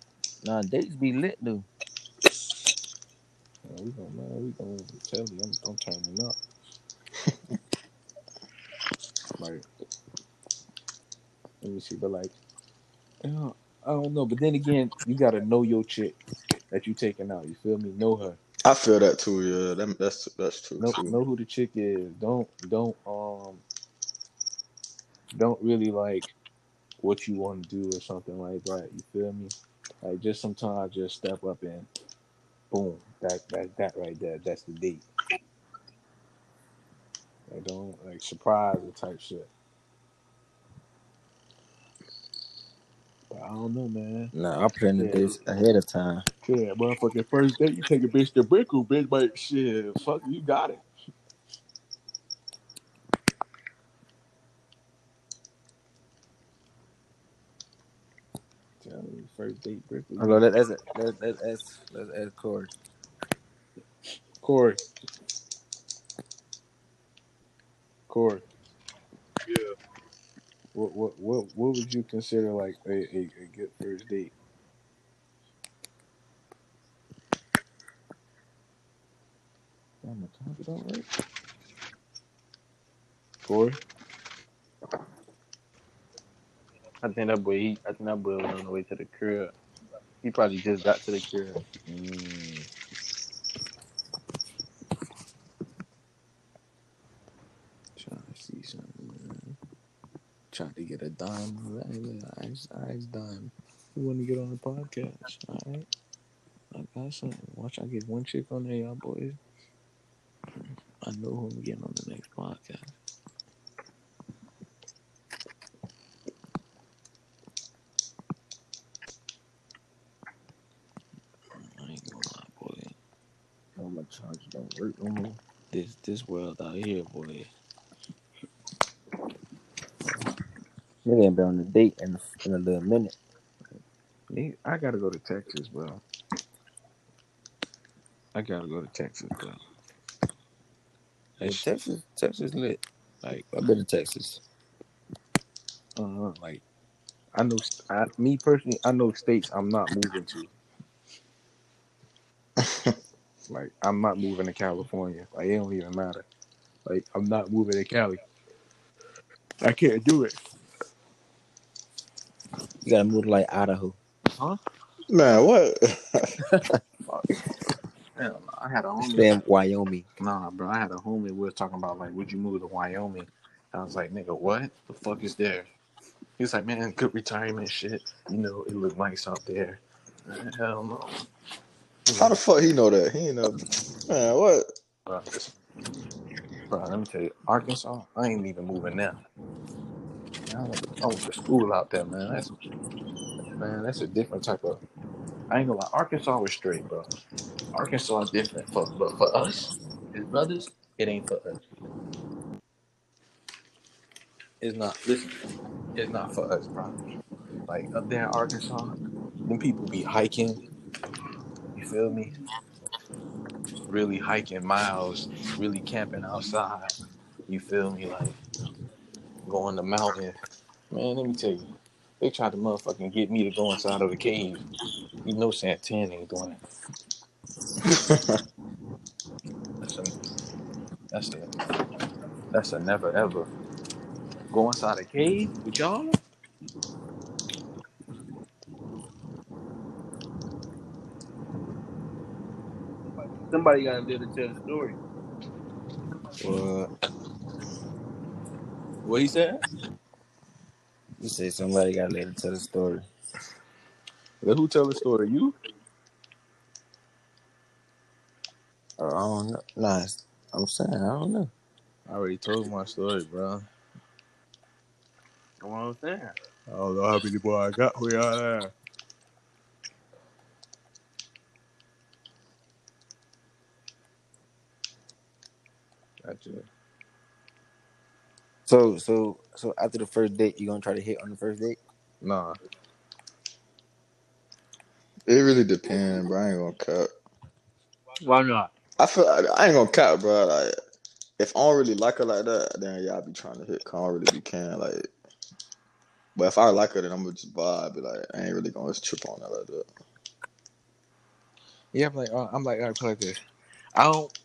Nah, dates be lit though. Man, we gonna man, we gonna tell you I'm, I'm turning up. like let me see, but like you know, I don't know. But then again, you gotta know your chick that you taking out. You feel me? Know her. I feel that too. Yeah, that, that's that's true Know too. know who the chick is. Don't don't um don't really like what you want to do or something like that. You feel me? Like just sometimes just step up and boom, that that that right there, that's the date. Like don't like surprise or type shit. But I don't know, man. Nah, I plan the Yeah. dates ahead of time. Yeah, motherfucking first date, you take a bitch to Brickell, bitch, but shit, fuck, you got it. Tell me, first date, Brickell. Hello, that, that's it. That, that, that's that's that's Corey. Corey. Corey. Yeah. What what what what would you consider like a, a, a good first date? Damn, my time is all right. Corey. I think that boy. He, I think that boy was on the way to the crib. He probably just got to the crib. Mm. Trying to see something. Trying to get a dime. I asked, I asked dime. Who want to get on the podcast? All right. I got something. Watch, I get one chick on there, y'all boys. I know who I'm getting on the next podcast. I ain't gonna lie, boy. Oh, my charger don't work no more. This this world out here, boy. Nigga ain't been on a date in, in a little minute. I gotta go to Texas, bro. I gotta go to Texas, bro. Hey, That Texas, Texas lit. like, I've been to Texas. uh, like, I know, I, me personally, I know states I'm not moving to. Like, I'm not moving to California. Like, it don't even matter. Like, I'm not moving to Cali. I can't do it. You gotta move to like Idaho. Huh? Man, what? Hell. I had a homie. Stay in Wyoming. Nah, bro. I had a homie. We were talking about like, would you move to Wyoming? I was like, nigga, what the fuck is there? He was like, man, good retirement shit. You know, it looked nice out there. Hell no. How the fuck he know that? He ain't know. Man, what? Bro. Let me tell you, Arkansas, I ain't even moving now. I went, I to school out there, man. That's man, that's a different type of. I ain't gonna lie, Arkansas was straight, bro. Arkansas is different, for, but for us, his brothers, it ain't for us. It's not. Listen, it's not for us, bro. Like up there in Arkansas, them people be hiking. You feel me? Really hiking miles, really camping outside. You feel me? Like going to mountain. Man, let me tell you, they tried to motherfucking get me to go inside of a cave. You know Santana ain't doing it. That's a that's a that's a never ever. Go inside a cave with y'all? Somebody got to be able to tell the story. What? What he said? You say somebody got later tell the story. Let who tell the story? You? Oh, I don't know. Nah, I'm saying I don't know. I already told my story, bro. You know what I'm saying? I don't know how many boy I got where y'all at. Gotcha. So, so, so after the first date, you gonna try to hit on the first date? Nah. It really depends, bro. I ain't gonna cut. Why not? I feel I, I ain't gonna cut, bro. Like, if I don't really like her like that, then yeah, I be trying to hit. 'cause I don't really be can like. But if I like her, then I'm gonna just vibe. Be like, I ain't really gonna just trip on her like that. Yeah, I'm like, uh, I'm like, I play like this. I don't,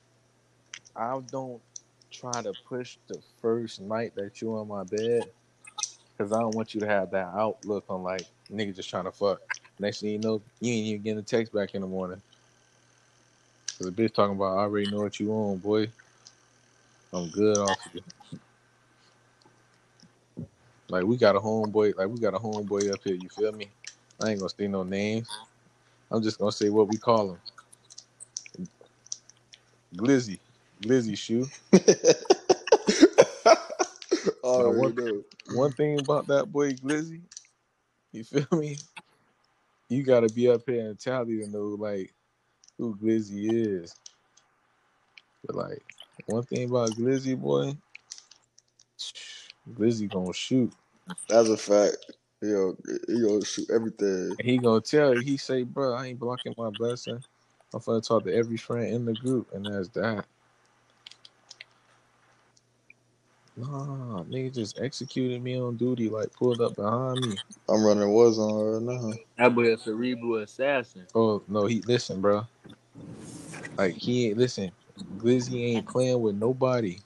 I don't try to push the first night that you on my bed, cause I don't want you to have that outlook on like nigga just trying to fuck. Next thing you know, you ain't even getting a text back in the morning. Cause the bitch talking about, I already know what you on, boy. I'm good off of you. Like we got a homeboy, like we got a homeboy up here. You feel me? I ain't gonna say no names. I'm just gonna say what we call him. Glizzy. Glizzy shoe. Know. One thing about that boy Glizzy, you feel me? You gotta be up here in Tally to know like who Glizzy is. But like one thing about Glizzy boy, Glizzy gonna shoot. That's a fact. Yo, he gonna shoot everything. And he gonna tell you, he say, bro, I ain't blocking my blessing. I'm finna talk to every friend in the group, and that's that. Nah, nigga just executed me on duty, like pulled up behind me. I'm running was on right now. That boy a cerebral assassin. Oh no, he listen, bro. Like he ain't listen. Glizzy ain't playing with nobody.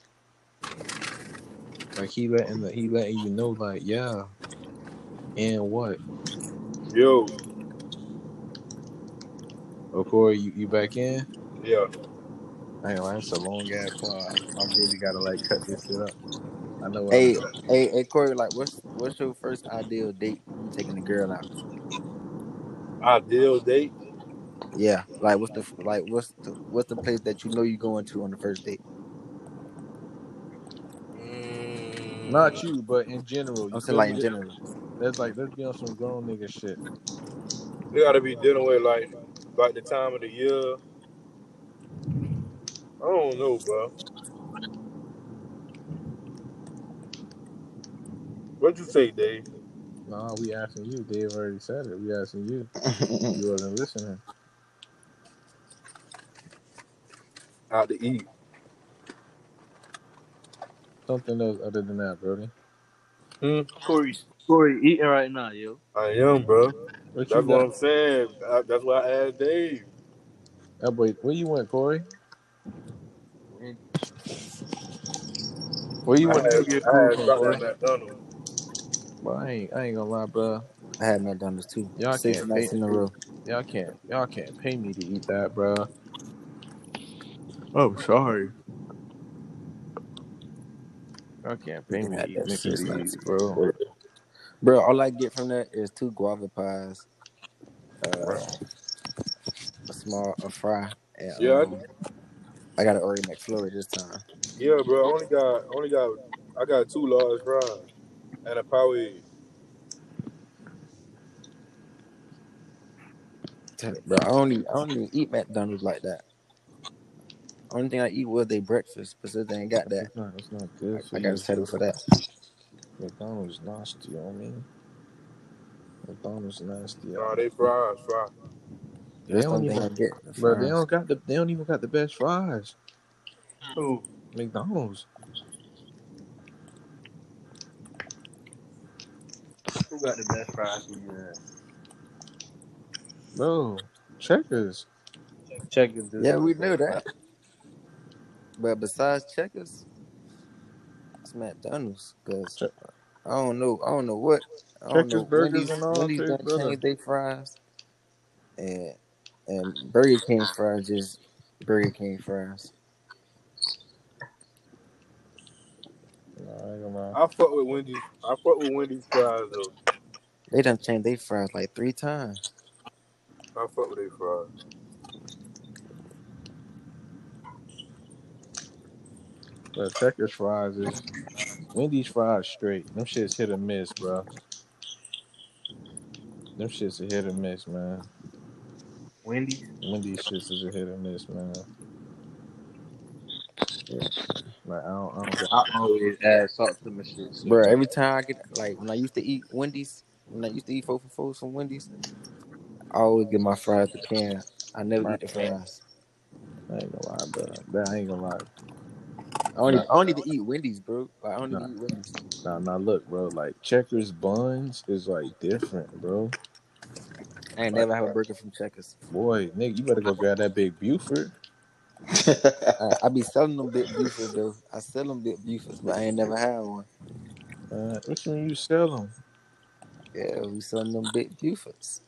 Like he letting the, he letting you know, like yeah, and what? Yo, Oh Corey, you, you back in? yeah. I ain't lying, it's a long ass pod. I really gotta like cut this shit up. I know. what Hey, I'm hey, hey, Corey, like, what's what's your first ideal date? You taking the girl out? Ideal date. Yeah, like, what's the like, what's the what's the place that you know you going to on the first date? Mm, Not you, but in general. You I'm saying like in general. Let's like let's be on some grown nigga shit. We gotta be dealing with like like the time of the year. I don't know, bro. What'd you say, Dave? Nah, we asking you. Dave already said it. We asking you. You wasn't listening. Out to eat. Something else other than that, Brody. Hmm? Corey, Corey eating right now, yo. I am, bro. What That's you what got? I'm saying. I, that's why I asked Dave. That boy, where you went, Corey? Where you I went to had, get I food had from, something Corey? at McDonald's. But I ain't, I ain't gonna lie, bro. I had McDonald's too. Y'all Six can't nights pay, in a row. y'all can't, y'all can't pay me to eat that, bro. I'm sorry. Y'all can't pay me to Had eat that Mickey six D's, nights, bro. bro. All I get from that is two guava pies, uh, a small a fry, and Yeah, I- um, I got an Oreo McFlurry this time. Yeah, bro. I only got, only got, I got two large fries and a Powerade. Tell it, bro. I don't even, I don't even eat McDonald's like that. Only thing I eat was their breakfast, but since they ain't got that, It's not, it's not good for I gotta settle for that. McDonald's nasty, you know what I mean? McDonald's nasty. Nah, they fries, fries. That's the don't only thing I even- get. the Bro, they don't got the, they don't even got the best fries. Who? McDonald's. Who got the best fries for you? at? Bro, checkers. Checkers. do Yeah, we knew that. But besides Checkers, it's McDonald's. Cause Check- I don't know. I don't know what. I don't Checkers, know. burgers, Wendy's, and all Wendy's taste done changed their fries, and and Burger King fries just Burger King fries. Nah, I ain't. I fuck with Wendy's. I fuck with Wendy's fries though. They done changed their fries like three times. I fuck with their fries. But Checkers fries is Wendy's fries straight. Them shits hit or miss, bro. Them shits a hit or miss, man. Wendy's. Wendy's shits is a hit or miss, man. Yeah. Like I don't, I don't. I always add salt to my shit. So. Bro, every time I get like when I used to eat Wendy's, when I used to eat four for fours from Wendy's, I always get my fries at the can. I never eat the fries. I ain't gonna lie, bro. That I ain't gonna lie. I don't, even, Nah. I don't even eat Wendy's, bro. Like, I don't Nah. even eat Wendy's. Nah, nah, look, bro. Like Checkers buns is like different, bro. I ain't never have a burger from Checkers. Boy, nigga, you better go grab that big Buford. I, I be selling them big Buford though. I sell them big Bufords, but I ain't never had one. Uh, which one you sell them? Yeah, we selling them big Bufords.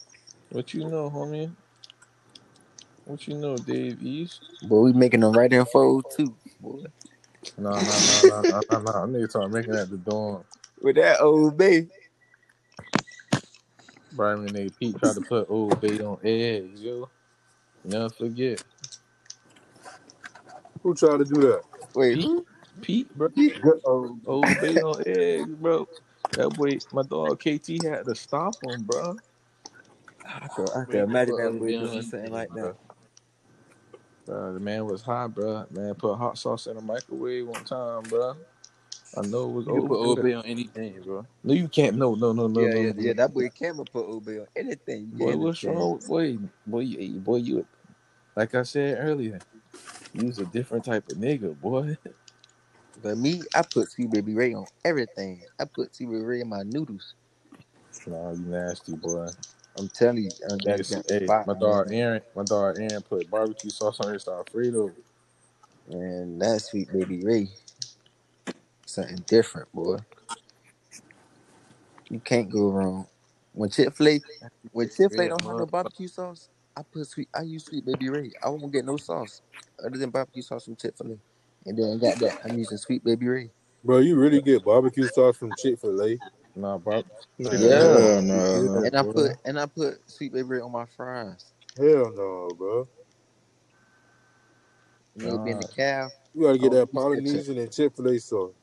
What you know, homie? What you know, Dave East? But we making them right in fold too, boy. Nah, nah, nah, nah, nah, nah, nah. Nigga talking making at the dorm. With that Old Bay. Brian nigga Pete tried to put Old Bay on eggs, yo. Never forget. Who tried to do that? Wait, Pete, who? Pete, bro. Good. Oh, um, Old Bay on eggs, bro. That boy, my dog KT had to stop him, bro. I could, I could imagine put that Old boy doing something like that. Bro, the man was hot, bro. Man put hot sauce in the microwave one time, bro. I know it was You can put Old Old Bay. Bay on anything, bro. No, you can't. No, no, no, no, Yeah, no, yeah, no. yeah. That boy Cameron put Old Bay on anything. Boy, get what's wrong boy? Boy, you, boy, you. Like I said earlier, you was a different type of nigga, boy. But me, I put Sweet Baby Ray on everything. I put Sweet Baby Ray in my noodles. Nah, you nasty, boy. I'm telling you, uh, that, Nigga, hey, my dog. Aaron, my dog Aaron put barbecue sauce on his Alfredo. And that Sweet Baby Ray, something different, boy. You can't go wrong. When Chick Fil A, when Chick Fil A don't have no barbecue sauce, I put sweet. I use Sweet Baby Ray. I won't get no sauce other than barbecue sauce from Chick Fil A. And then I got that. I'm using Sweet Baby Ray. Bro, you really get barbecue sauce from Chick Fil A? Nah, bar- Man, Yeah. hell no. And I boy. put and I put Sweet Baby Ray on my fries. Hell no, bro. You know, being the Nah. calf. You gotta get Oh, that Polynesian and Chick Fil A sauce.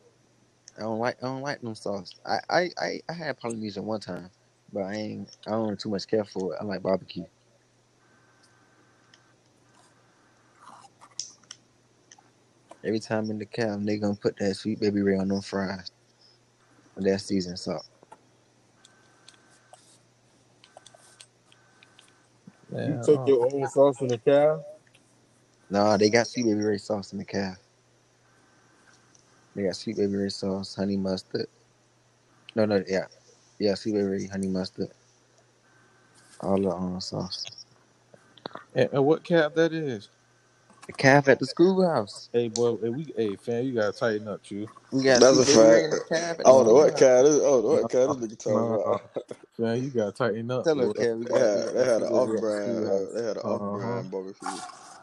I don't like I don't like no sauce. I I I, I had Polynesian one time, but I ain't I don't too much care for it. I like barbecue. Every time in the calf, they gonna put that sweet baby ray on them fries. With that seasoned salt. Man, You took your own sauce from the cow? Nah, they got sweet baby ray sauce in the calf. They got sweet baby ray sauce, honey mustard. No, no, yeah, yeah, sweet baby ray, honey mustard, all the um, sauce. and, and what cap that is? The calf at the schoolhouse. Hey, boy, hey, we, hey, fam, you gotta tighten up, you. We got That's a sweet baby ray fact. the calf at I the what schoolhouse. cat is. I don't what Nah, cat this nigga talking nah, about. fam, you gotta tighten up, Tell her, boy. Kev, we They had got they the had sweet an off baby at the brand. They had an off huh. brand barbecue.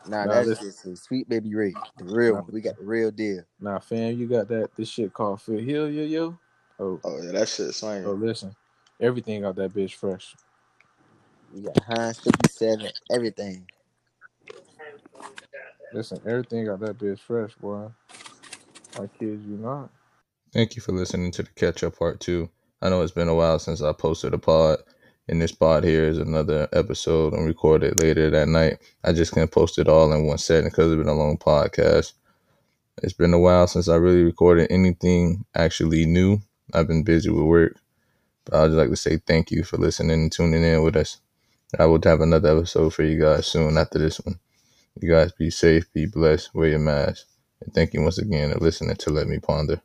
Nah, Nah, that's listen, just a sweet baby Ray, the real nah, one. We got the real deal. nah, fam, you got that this shit called Phil Hill, yo, yo. Oh, Oh yeah, that shit oh, swinging. listen, everything got that bitch fresh. We got Heinz 57, everything. Listen, everything got that bitch fresh, boy. I kid you not. Thank you for listening to the catch up part two. I know it's been a while since I posted a pod, and this pod here is another episode and recorded later that night. I just can't post it all in one setting because it's been a long podcast. It's been a while since I really recorded anything actually new. I've been busy with work, but I'd just like to say thank you for listening and tuning in with us. I will have another episode for you guys soon after this one. You guys be safe, be blessed, wear your mask, and thank you once again for listening to Let Me Ponder.